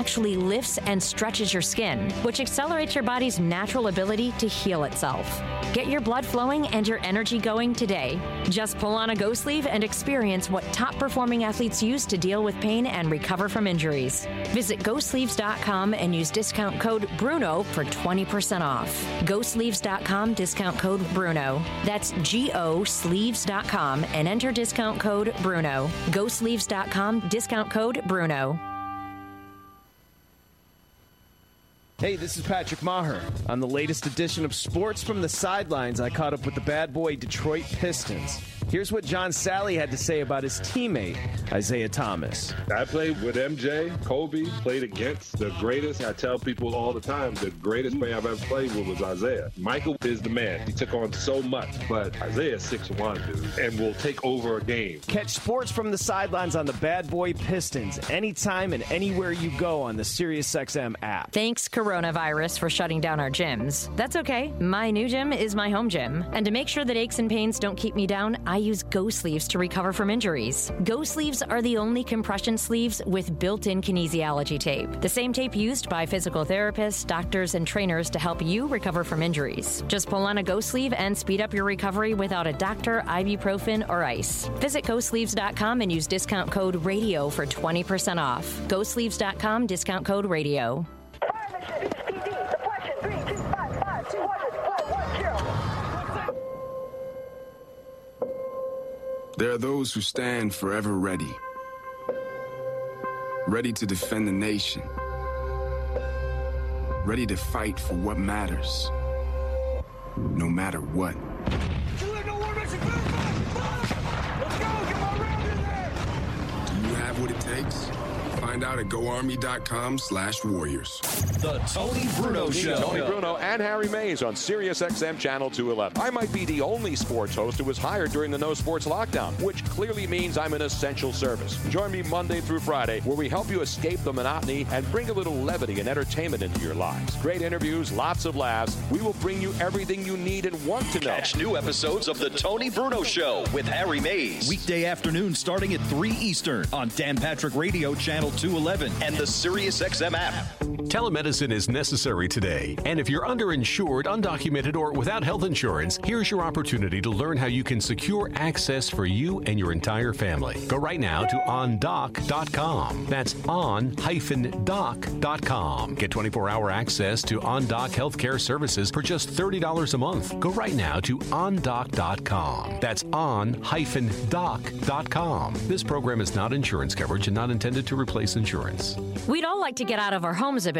actually lifts and stretches your skin, which accelerates your body's natural ability to heal itself. Get your blood flowing and your energy going today. Just pull on a Go sleeve and experience what top performing athletes use to deal with pain and recover from injuries. Visit GoSleeves.com and use discount code BRUNO for 20% off. GoSleeves.com discount code BRUNO. That's G O Sleeves.com and enter discount code BRUNO. GoSleeves.com discount code BRUNO. Hey, this is Patrick Maher. On the latest edition of Sports from the Sidelines, I caught up with the bad boy Detroit Pistons. Here's what John Salley had to say about his teammate, Isiah Thomas. I played with MJ, Kobe, played against the greatest. I tell people all the time the greatest player I've ever played with was Isiah. Michael is the man. He took on so much, but Isiah's 6'1, dude, and will take over a game. Catch Sports from the Sidelines on the Bad Boy Pistons anytime and anywhere you go on the SiriusXM app. Thanks, coronavirus, for shutting down our gyms. That's okay. My new gym is my home gym. And to make sure that aches and pains don't keep me down, I use Go Sleeves to recover from injuries. Go Sleeves are the only compression sleeves with built in kinesiology tape. The same tape used by physical therapists, doctors, and trainers to help you recover from injuries. Just pull on a Go Sleeve and speed up your recovery without a doctor, ibuprofen, or ice. Visit GoSleeves.com and use discount code RADIO for 20% off. GoSleeves.com, discount code RADIO. There are those who stand forever ready, ready to defend the nation, ready to fight for what matters, no matter what. Do you have what it takes? Find out at goarmy.com slash warriors. The Tony Bruno Show. Tony Bruno and Harry Mayes on Sirius XM Channel 211. I might be the only sports host who was hired during the no sports lockdown, which clearly means I'm an essential service. Join me Monday through Friday, where we help you escape the monotony and bring a little levity and entertainment into your lives. Great interviews, lots of laughs. We will bring you everything you need and want to know. Catch new episodes of The Tony Bruno Show with Harry Mayes. Weekday afternoon starting at 3 Eastern on Dan Patrick Radio Channel 211 and the SiriusXM app. Telemedicine is necessary today, and if you're underinsured, undocumented, or without health insurance, here's your opportunity to learn how you can secure access for you and your entire family. Go right now to ondoc.com. That's on-doc.com. Get 24-hour access to OnDoc healthcare services for just $30 a month. Go right now to ondoc.com. That's on-doc.com. This program is not insurance coverage and not intended to replace insurance. We'd all like to get out of our homes a bit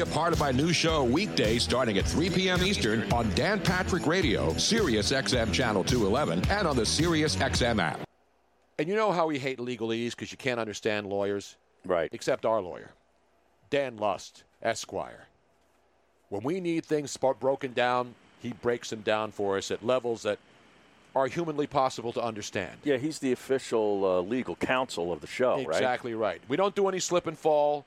a part of my new show weekday starting at 3 p.m. Eastern on Dan Patrick Radio, Sirius XM Channel 211, and on the Sirius XM app. And you know how we hate legalese because you can't understand lawyers? Right. Except our lawyer, Dan Lust, Esquire. When we need things sp- broken down, he breaks them down for us at levels that are humanly possible to understand. Yeah, he's the official uh, legal counsel of the show, right? Exactly right. We don't do any slip and fall.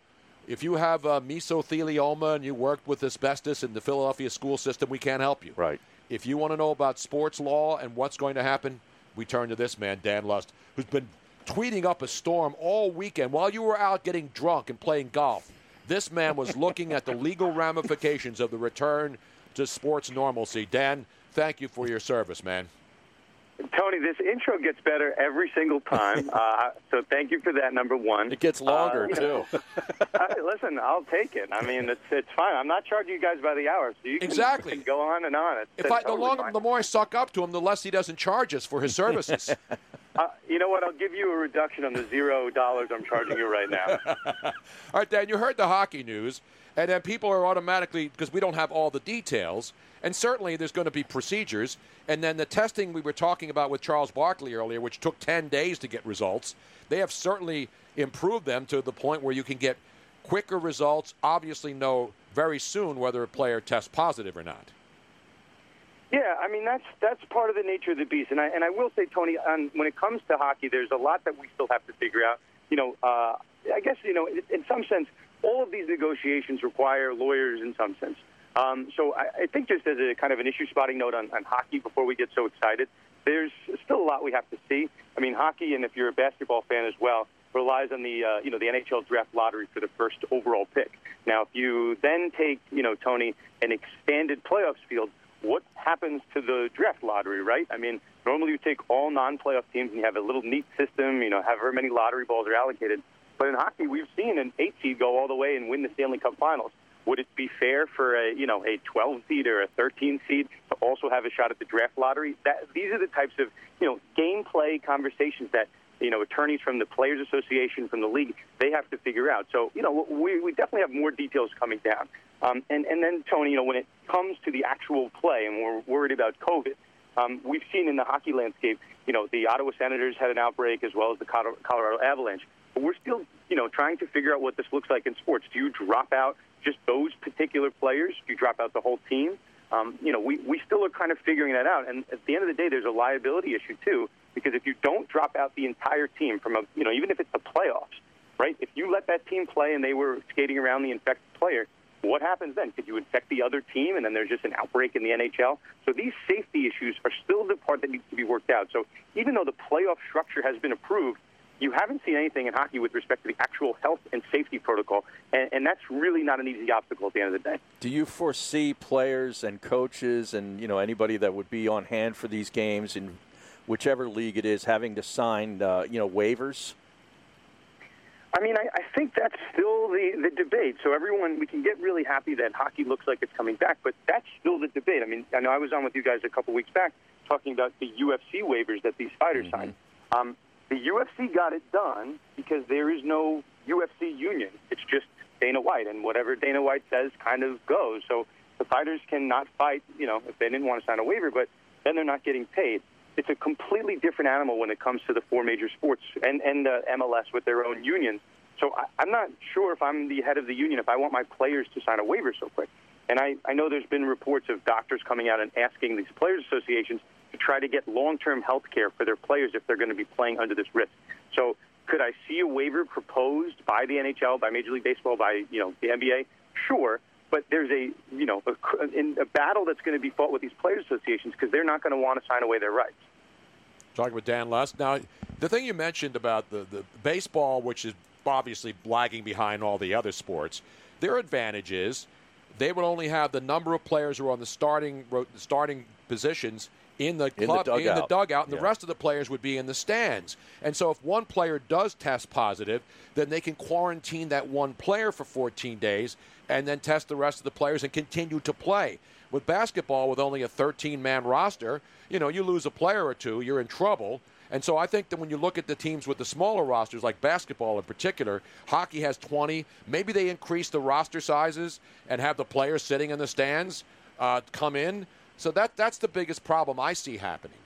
If you have uh, mesothelioma and you worked with asbestos in the Philadelphia school system, we can't help you. Right. If you want to know about sports law and what's going to happen, we turn to this man, Dan Lust, who's been tweeting up a storm all weekend while you were out getting drunk and playing golf. This man was looking at the legal ramifications of the return to sports normalcy. Dan, thank you for your service, man. Tony, this intro gets better every single time. Uh, so thank you for that. Number one. It gets longer Uh, too. uh, listen, I'll take it. I mean, it's it's fine. I'm not charging you guys by the hour, so you can, Exactly. can go on and on. It's, If I, the longer, fine. the more I suck up to him, the less he doesn't charge us for his services. Uh, you know what? I'll give you a reduction on the zero dollars I'm charging you right now. All right, Dan, you heard the hockey news, and then people are automatically, because we don't have all the details, and certainly there's going to be procedures, and then the testing we were talking about with Charles Barkley earlier, which took 10 days to get results, they have certainly improved them to the point where you can get quicker results, obviously know very soon whether a player tests positive or not. Yeah, I mean that's that's part of the nature of the beast, and I and I will say, Tony, on, when it comes to hockey, there's a lot that we still have to figure out. You know, uh, I guess you know, in, some sense, all of these negotiations require lawyers in some sense. Um, so I, I think just as a kind of an issue spotting note on, on hockey before we get so excited, there's still a lot we have to see. I mean, hockey, and if you're a basketball fan as well, relies on the uh, you know the NHL draft lottery for the first overall pick. Now, if you then take you know Tony an expanded playoffs field, what happens to the draft lottery, right? I mean, normally you take all non-playoff teams and you have a little neat system, you know, however many lottery balls are allocated. But in hockey, we've seen an eight seed go all the way and win the Stanley Cup Finals. Would it be fair for a you know a 12 seed or a 13 seed to also have a shot at the draft lottery? That these are the types of you know gameplay conversations that you know attorneys from the Players Association, from the league, they have to figure out. So you know we, we definitely have more details coming down. Um, and and then Tony, you know when it comes to the actual play, and we're worried about COVID. Um, we've seen in the hockey landscape, you know, the Ottawa Senators had an outbreak as well as the Colorado Avalanche. But we're still, you know, trying to figure out what this looks like in sports. Do you drop out just those particular players? Do you drop out the whole team? Um, you know, we, we still are kind of figuring that out. And at the end of the day, there's a liability issue, too, because if you don't drop out the entire team from a, you know, even if it's the playoffs, right? If you let that team play and they were skating around the infected player, what happens then? Could you infect the other team and then there's just an outbreak in the NHL? So these safety issues are still the part that needs to be worked out. So even though the playoff structure has been approved, you haven't seen anything in hockey with respect to the actual health and safety protocol, and, and that's really not an easy obstacle at the end of the day. Do you foresee players and coaches and you know anybody that would be on hand for these games in whichever league it is having to sign uh, you know waivers? I mean, I, I think that's still the, the debate. So everyone, we can get really happy that hockey looks like it's coming back, but that's still the debate. I mean, I know I was on with you guys a couple weeks back talking about the UFC waivers that these fighters Mm-hmm. signed. Um, the UFC got it done because there is no UFC union. It's just Dana White, and whatever Dana White says kind of goes. So the fighters cannot fight, you know, if they didn't want to sign a waiver, but then they're not getting paid. It's a completely different animal when it comes to the four major sports and, and the MLS with their own unions. So I, I'm not sure if I'm the head of the union if I want my players to sign a waiver so quick. And I, I know there's been reports of doctors coming out and asking these players' associations to try to get long-term health care for their players if they're going to be playing under this risk. So could I see a waiver proposed by the NHL, by Major League Baseball, by you know the NBA? Sure, but there's a you know a, in a battle that's going to be fought with these players' associations because they're not going to want to sign away their rights. Talking with Dan Lust. Now, the thing you mentioned about the, the baseball, which is obviously lagging behind all the other sports, their advantage is they would only have the number of players who are on the starting starting positions in the the club in the dugout. dugout, and the rest of the players would be in the stands. And so, if one player does test positive, then they can quarantine that one player for 14 days, and then test the rest of the players and continue to play. With basketball, with only a 13-man roster, you know, you lose a player or two, you're in trouble. And so I think that when you look at the teams with the smaller rosters, like basketball in particular, hockey has 20. Maybe they increase the roster sizes and have the players sitting in the stands uh, come in. So that that's the biggest problem I see happening.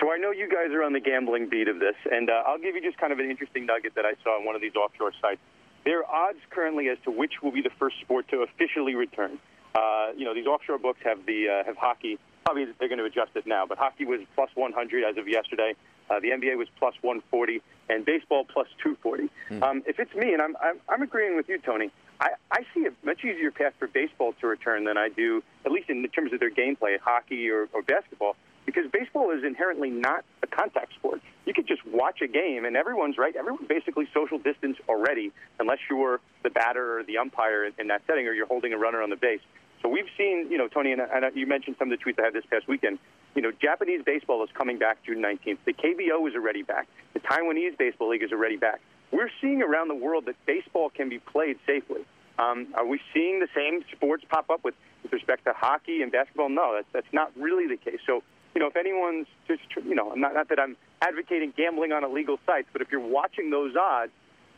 So I know you guys are on the gambling beat of this, and uh, I'll give you just kind of an interesting nugget that I saw on one of these offshore sites. There are odds currently as to which will be the first sport to officially return. Uh, you know, these offshore books have the uh, have hockey. Probably they're going to adjust it now, but hockey was plus 100 as of yesterday. Uh, the NBA was plus 140, and baseball plus 240. Um, if it's me, and I'm, I'm I'm agreeing with you, Tony. I, I see a much easier path for baseball to return than I do, at least in terms of their gameplay, hockey or, or basketball, because baseball is inherently not a contact sport. You could just watch a game, and everyone's right. Everyone's basically social distance already, unless you're the batter or the umpire in, in that setting, or you're holding a runner on the base. So we've seen, you know, Tony, and, and you mentioned some of the tweets I had this past weekend. You know, Japanese baseball is coming back June 19th. The KBO is already back. The Taiwanese Baseball League is already back. We're seeing around the world that baseball can be played safely. Um, are we seeing the same sports pop up with, with respect to hockey and basketball? No, that's, that's not really the case. So, you know, if anyone's just, you know, not, not that I'm advocating gambling on illegal sites, but if you're watching those odds,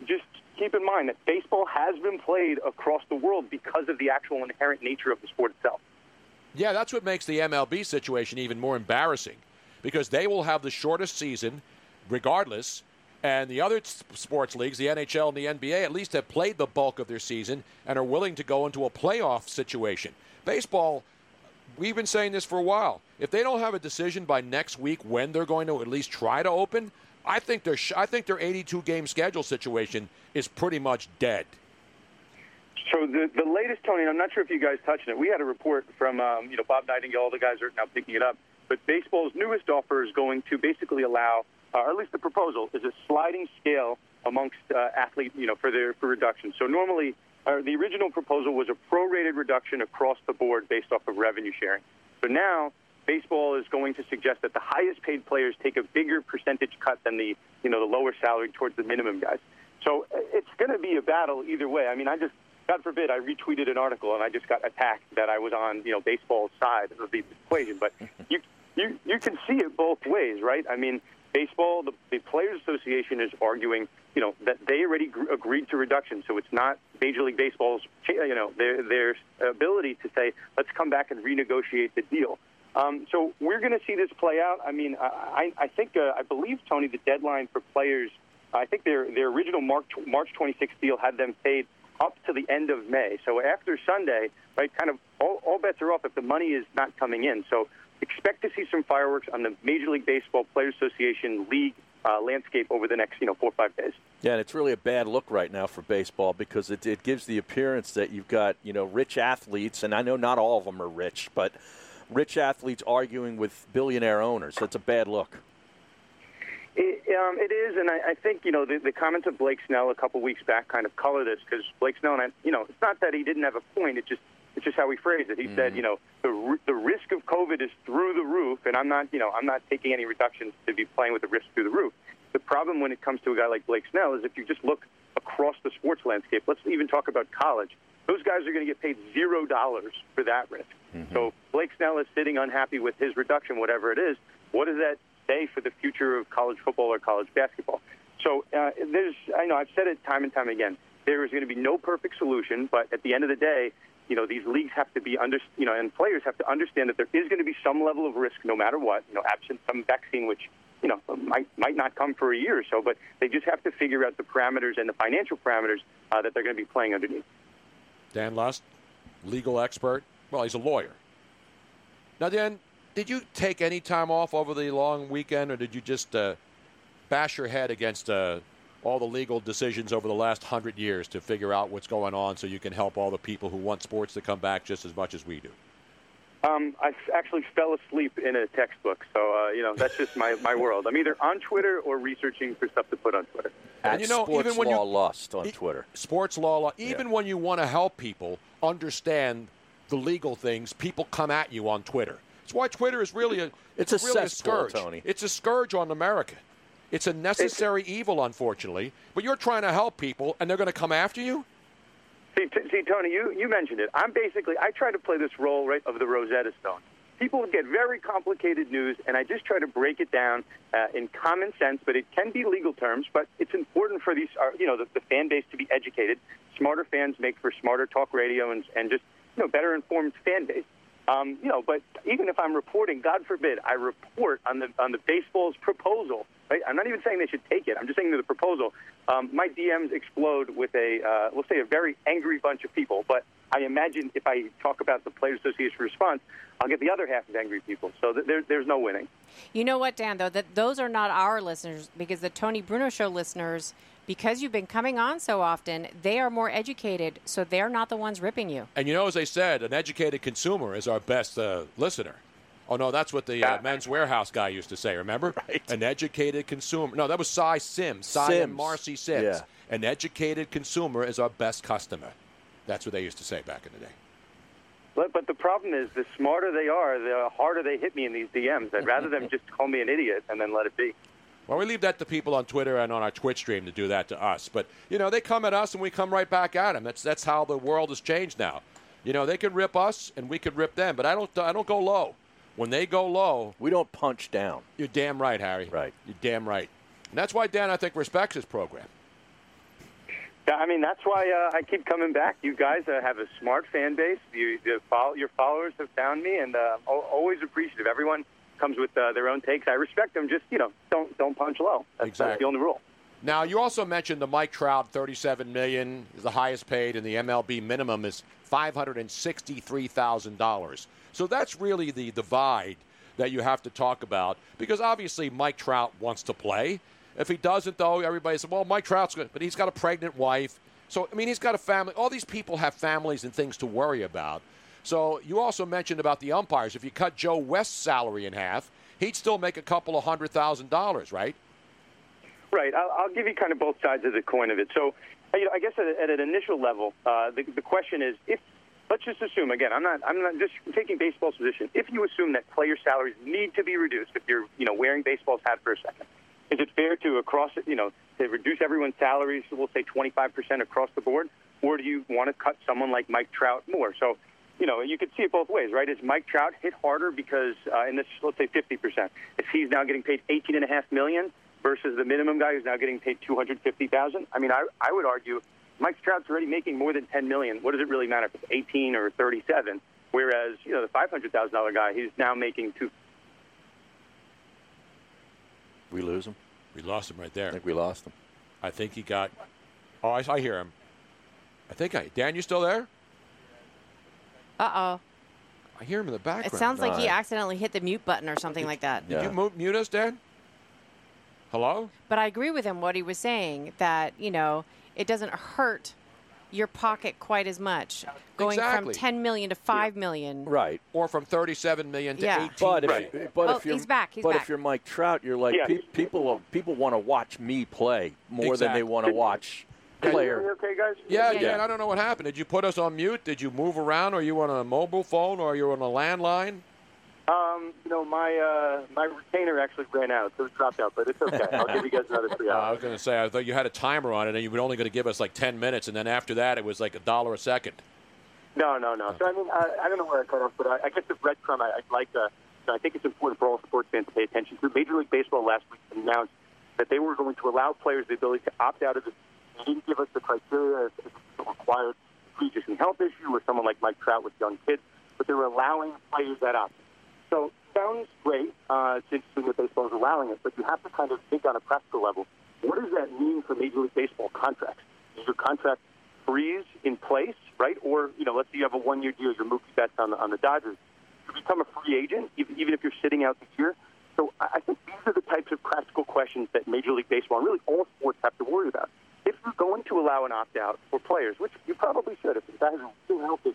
just keep in mind that baseball has been played across the world because of the actual inherent nature of the sport itself. Yeah, that's what makes the MLB situation even more embarrassing because they will have the shortest season regardless. And the other sports leagues, the NHL and the NBA, at least have played the bulk of their season and are willing to go into a playoff situation. Baseball, we've been saying this for a while. If they don't have a decision by next week when they're going to at least try to open, I think their I think their 82 game schedule situation is pretty much dead. So the the latest, Tony, I'm not sure if you guys touched it. We had a report from um, you know Bob Nightingale. All the guys are now picking it up. But baseball's newest offer is going to basically allow, uh, or at least the proposal is a sliding scale amongst uh, athlete, you know, for their for reduction. So normally, uh, the original proposal was a prorated reduction across the board based off of revenue sharing. So now baseball is going to suggest that the highest paid players take a bigger percentage cut than the you know the lower salary towards the minimum guys. So uh, it's going to be a battle either way. I mean, I just God forbid I retweeted an article and I just got attacked that I was on you know baseball's side of the equation, but you you you can see it both ways, right? I mean, baseball, the, the Players Association is arguing, you know, that they already gr- agreed to reduction, so it's not Major League Baseball's, you know, their their ability to say let's come back and renegotiate the deal. Um, so we're going to see this play out. I mean, I, I think uh, I believe Tony, the deadline for players, I think their their original March March 26th deal had them paid up to the end of May. So after Sunday, right, kind of all, all bets are off if the money is not coming in. So expect to see some fireworks on the Major League Baseball Players Association league uh, landscape over the next, you know, four or five days. Yeah, and it's really a bad look right now for baseball because it, it gives the appearance that you've got, you know, rich athletes, and I know not all of them are rich, but rich athletes arguing with billionaire owners. That's a bad look. It, um, it is, and I, I think you know the, the comments of Blake Snell a couple weeks back kind of color this because Blake Snell, and I, you know, it's not that he didn't have a point. It just it's just how he phrased it. He said, you know, the the risk of COVID is through the roof, and I'm not, you know, I'm not taking any reductions to be playing with the risk through the roof. The problem when it comes to a guy like Blake Snell is if you just look across the sports landscape. Let's even talk about college. Those guys are going to get paid zero dollars for that risk. So Blake Snell is sitting unhappy with his reduction, whatever it is. What does that say for the future of college football or college basketball? So uh, there's, I know I've said it time and time again. There is going to be no perfect solution, but at the end of the day, you know these leagues have to be under, you know, and players have to understand that there is going to be some level of risk, no matter what. You know, absent some vaccine, which you know might might not come for a year or so, but they just have to figure out the parameters and the financial parameters uh, that they're going to be playing underneath. Dan Lust, legal expert. Well, he's a lawyer. Now, Dan, did you take any time off over the long weekend, or did you just uh, bash your head against uh, all the legal decisions over the last hundred years to figure out what's going on, so you can help all the people who want sports to come back just as much as we do? Um, I f- actually fell asleep in a textbook, so uh, you know that's just my, my world. I'm either on Twitter or researching for stuff to put on Twitter. And you know, Sports even when Law you Lust on Twitter. sports law, law even when you want to help people understand the legal things, people come at you on Twitter. That's why Twitter is really a It's it's, a really a scourge. Tony. It's a scourge on America. It's a necessary evil, unfortunately. But you're trying to help people, and they're going to come after you. See, t- see, Tony, you, you mentioned it. I'm basically I try to play this role right of the Rosetta Stone. People get very complicated news, and I just try to break it down uh, in common sense. But it can be legal terms. But it's important for these, uh, you know, the, the fan base to be educated. Smarter fans make for smarter talk radio and and just you know better informed fan base. Um, you know, but even if I'm reporting, God forbid, I report on the on the baseball's proposal. Right? I'm not even saying they should take it. I'm just saying that the proposal. Um, my DMs explode with a, uh, let's say, a very angry bunch of people. But I imagine if I talk about the Players Association response, I'll get the other half of angry people. So th- there, there's no winning. You know what, Dan? Though that those are not our listeners because the Tony Bruno Show listeners, because you've been coming on so often, they are more educated, so they're not the ones ripping you. And you know, as they said, an educated consumer is our best uh, listener. Oh no, that's what the uh, Men's Wearhouse guy used to say. Remember? Right. An educated consumer. No, that was Sy Syms. Sy and Marcy Syms. Yeah. An educated consumer is our best customer. That's what they used to say back in the day. But, but the problem is, the smarter they are, the harder they hit me in these DMs. I'd rather them just call me an idiot and then let it be. Well, we leave that to people on Twitter and on our Twitch stream to do that to us. But you know, they come at us and we come right back at them. That's that's how the world has changed now. You know, they can rip us and we can rip them, but I don't I don't go low. When they go low, we don't punch down. You're damn right, Harry. Right. You're damn right. And that's why Dan, I think, respects his program. Yeah, I mean that's why uh, I keep coming back. You guys uh, have a smart fan base. You, you follow, your followers have found me, and uh, always appreciative. Everyone comes with uh, their own takes. I respect them. Just you know, don't don't punch low. That's, that's the only rule. Now, you also mentioned the Mike Trout, thirty-seven million is the highest paid, and the MLB minimum is five hundred and sixty-three thousand dollars. So that's really the divide that you have to talk about because obviously Mike Trout wants to play. If he doesn't, though, everybody says, "Well, Mike Trout's good," but he's got a pregnant wife. So I mean, he's got a family. All these people have families and things to worry about. So you also mentioned about the umpires. If you cut Joe West's salary in half, he'd still make a couple of hundred thousand dollars, right? Right. I'll, I'll give you kind of both sides of the coin of it. So, you know, I guess at, at an initial level, uh, the, the question is if let's just assume again, I'm not I'm not just taking baseball's position. If you assume that player salaries need to be reduced, if you're you know wearing baseball's hat for a second, is it fair to across you know to reduce everyone's salaries? We'll say 25 percent across the board, or do you want to cut someone like Mike Trout more? So. You know, you could see it both ways, right? Is Mike Trout hit harder because uh, in this, let's say, 50 percent, if he's now getting paid 18 and a half million versus the minimum guy who's now getting paid 250,000? I mean, I I would argue Mike Trout's already making more than 10 million. What does it really matter if it's 18 or 37? Whereas, you know, the $500,000 guy, he's now making two. We lose him. We lost him right there. I think we lost him. I think he got. Oh, I, I hear him. I think I. Dan, you still there? Uh oh. I hear him in the background. It sounds like he accidentally hit the mute button or something like that. Did you mu- mute us, Dan? Hello? But I agree with him what he was saying that, you know, it doesn't hurt your pocket quite as much going Exactly. from 10 million to 5 million. Right. Or from 37 million to Yeah. 18 But if, million. but Oh, if you're he's back, he's but back. if you're Mike Trout, you're like Yeah. pe- people people want to watch me play more than they Exactly. want to watch player. okay, guys? Yeah, Yeah. Dan, I don't know what happened. Did you put us on mute? Did you move around? Are you on a mobile phone or are you on a landline? Um, you know, my uh, my retainer actually ran out, so it dropped out, but it's okay. I'll give you guys another three Uh, I was going to say, I thought you had a timer on it, and you were only going to give us like 10 minutes, and then after that, it was like a dollar a second. No, no, no. So I mean, I, I don't know where I cut off, but I, I guess the breadcrumb I, I'd like to. I think it's important for all sports fans to pay attention to. Major League Baseball last week announced that they were going to allow players the ability to opt out of the. They didn't give us the criteria if it's a required pre-existing health issue or someone like Mike Trout with young kids, but they were allowing players that option. So sounds great. Uh, it's interesting that baseball is allowing it, but you have to kind of think on a practical level. What does that mean for Major League Baseball contracts? Does your contract freeze in place, right? Or you know, let's say you have a one-year deal, as your Mookie Betts on the on the Dodgers. You become a free agent, even if you're sitting out the year. So I think these are the types of practical questions that Major League Baseball and really all sports have to worry about. Going to allow an opt-out for players, which you probably should, if the guy has a real health issue,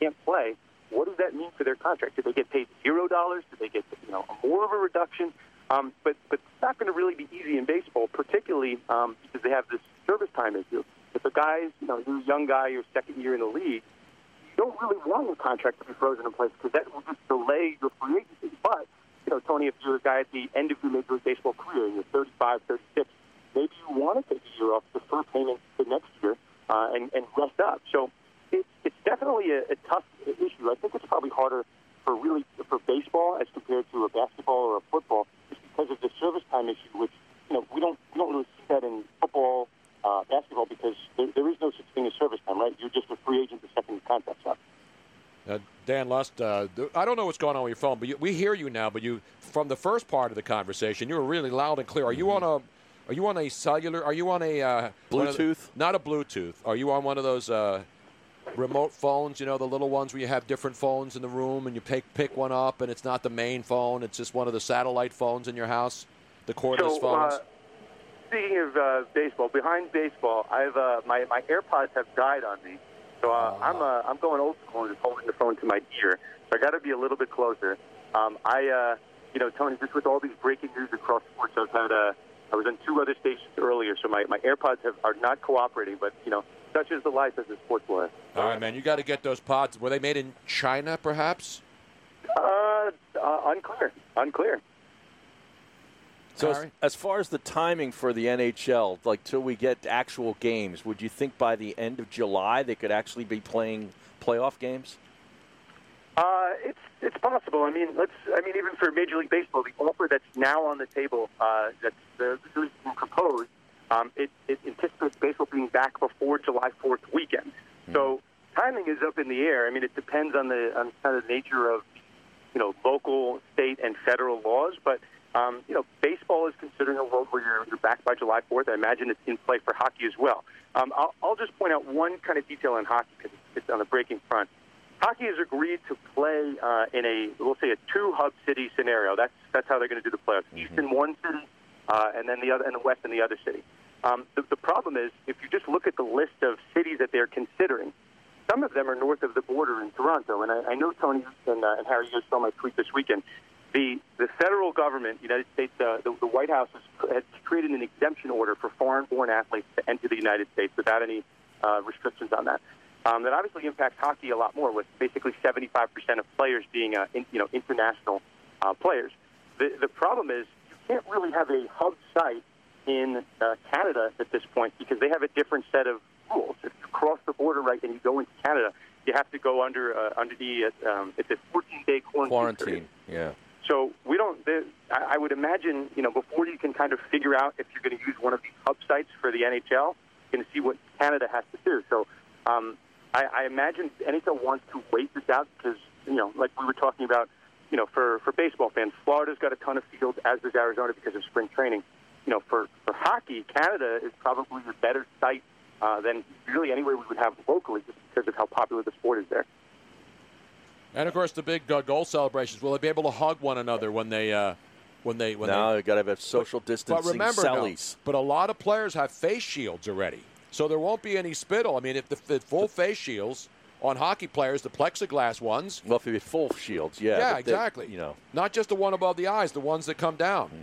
can't play, what does that mean for their contract? Do they get paid zero dollars? Do they get you know more of a reduction? Um, but but it's not going to really be easy in baseball, particularly um, because they have this service time issue. If a guy's you know you're a young guy, your second year in the league, you don't really want your contract to be frozen in place because that will just delay your free agency. But you know, Tony, if you're a guy at the end of your Major League Baseball career, you're 35, 36, maybe you want to take a year off, defer payments to next year, uh, and, and rest up. So it's, it's definitely a, a tough issue. I think it's probably harder for really for baseball as compared to a basketball or a football, just because of the service time issue, which you know we don't we don't really see that in football, uh, basketball, because there, there is no such thing as service time, right? You're just a free agent the second your contract's up. Uh, Dan Lust, uh, th- I don't know what's going on with your phone, but you, we hear you now. But you, from the first part of the conversation, you were really loud and clear. Are you on a, are you on a cellular? Are you on a uh, one of the- Bluetooth? not a Bluetooth. Are you on one of those uh, remote phones? You know, the little ones where you have different phones in the room, and you pick pick one up, and it's not the main phone. It's just one of the satellite phones in your house, the cordless So, phones. uh, speaking of uh, baseball, behind baseball, I've uh, my my AirPods have died on me, so uh, I'm uh, I'm going old school and just holding the phone to my ear. So I got to be a little bit closer. Um, I, uh, you know, Tony, just with all these breaking news across sports, I've had uh, I was on two other stations earlier, so my my AirPods have, are not cooperating. But you know, such is the life as a sports lawyer. All right, man, you got to get those pods. Were they made in China, perhaps? Uh, uh, unclear, unclear. So as, as far as the timing for the NHL, like till we get actual games, would you think by the end of July they could actually be playing playoff games? Uh, it's it's possible. I mean, let's. I mean, even for Major League Baseball, the offer that's now on the table, uh, that's uh, being proposed, um, it, it anticipates baseball being back before July Fourth weekend. So timing is up in the air. I mean, it depends on the on kind of the nature of you know local, state, and federal laws, but. Um, you know, baseball is considering a world where you're, you're back by July 4th. I imagine it's in play for hockey as well. Um, I'll, I'll just point out one kind of detail in hockey because it's on the breaking front. Hockey has agreed to play uh, in a, we'll say, a two hub city scenario. That's that's how they're going to do the playoffs. East in one city, uh, and then the other, and the West in the other city. Um, the, the problem is, if you just look at the list of cities that they're considering, some of them are north of the border in Toronto. And I, I know Tony and, uh, and Harry, you saw my tweet this weekend. The the federal government, United States, uh, the, the White House has, has created an exemption order for foreign-born athletes to enter the United States without any uh, restrictions on that. Um, that obviously impacts hockey a lot more, with basically 75% of players being uh, in, you know international uh, players. The the problem is you can't really have a hub site in uh, Canada at this point because they have a different set of rules. If you cross the border right and you go into Canada, you have to go under uh, under the uh, um, it's a 14-day quarantine. period. Quarantine, yeah. So we don't. The, I I would imagine, you know, before you can kind of figure out if you're going to use one of these hub sites for the NHL, you're going to see what Canada has to do. So um, I, I imagine NHL wants to wait this out because, you know, like we were talking about, you know, for for baseball fans, Florida's got a ton of fields, as does Arizona because of spring training. You know, for for hockey, Canada is probably a better site uh, than really anywhere we would have locally, just because of how popular the sport is there. And of course, the big uh, goal celebrations. Will they be able to hug one another when they, uh, when they, when no, they? you got to have a social distancing. But remember, no, but a lot of players have face shields already, so there won't be any spittle. I mean, if the, the full face shields on hockey players, the plexiglass ones. Well, if they be full shields, yeah. Yeah, but they- exactly. You know, Not just the one above the eyes, the ones that come down. Hmm.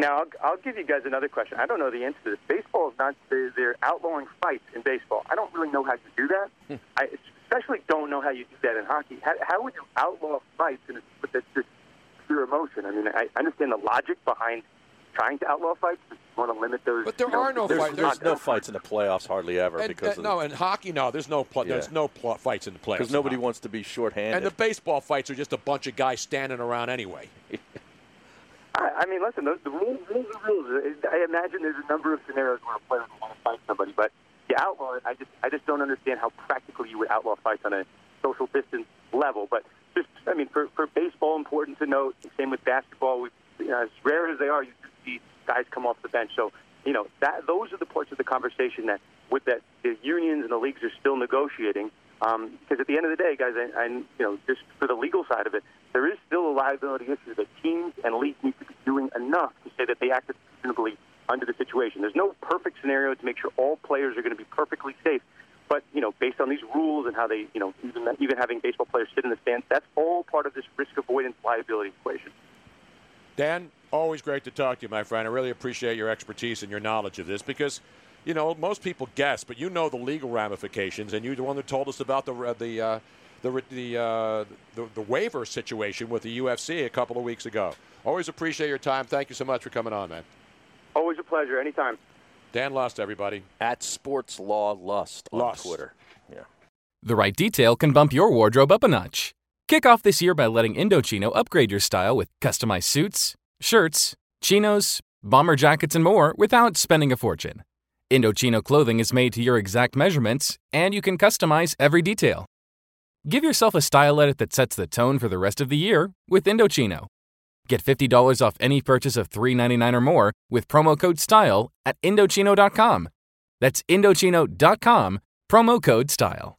Now, I'll, I'll give you guys another question. I don't know the answer to this. Baseball is not, they're, they're outlawing fights in baseball. I don't really know how to do that. Hmm. I especially don't know how you do that in hockey. How, how would you outlaw fights in a sport that's just pure emotion. I mean, I understand the logic behind trying to outlaw fights. You want to limit those. But there you know, are no There's, fights. there's no fights in the playoffs hardly ever And, because and- of no, in hockey, no, there's no pl- there's no pl- fights in the playoffs. because nobody wants to be shorthanded. And the baseball fights are just a bunch of guys standing around anyway. I, I mean, listen, those, the rules, rules are rules. I imagine there's a number of scenarios where a player would want to fight somebody, but you outlaw it. I just, I just don't understand how practically you would outlaw fights on a social distance level. But just, I mean, for, for baseball, important to note. Same with basketball. We, you know, as rare as they are, you do see guys come off the bench. So, you know, that those are the parts of the conversation that, with that, the unions and the leagues are still negotiating. Um, because at the end of the day, guys, I, you know, just for the legal side of it, there is still a liability issue that teams and leagues need to be doing enough to say that they acted reasonably under the situation. There's no perfect scenario to make sure all players are going to be perfectly safe. But you know, based on these rules and how they, you know, even even having baseball players sit in the stands, that's all part of this risk avoidance liability equation. Dan, always great to talk to you, my friend. I really appreciate your expertise and your knowledge of this because, you know, most people guess, but you know the legal ramifications, and you're the one that told us about the uh, the uh, the the, uh, the the waiver situation with the UFC a couple of weeks ago. Always appreciate your time. Thank you so much for coming on, man. Always a pleasure. Anytime. Dan Lust, everybody. At Sports Law Lust on Lust. Twitter. Yeah. The right detail can bump your wardrobe up a notch. Kick off this year by letting Indochino upgrade your style with customized suits, shirts, chinos, bomber jackets, and more without spending a fortune. Indochino clothing is made to your exact measurements, and you can customize every detail. Give yourself a style edit that sets the tone for the rest of the year with Indochino. Get $50 off any purchase of $3.99 or more with promo code STYLE at Indochino.com. That's Indochino.com, promo code STYLE.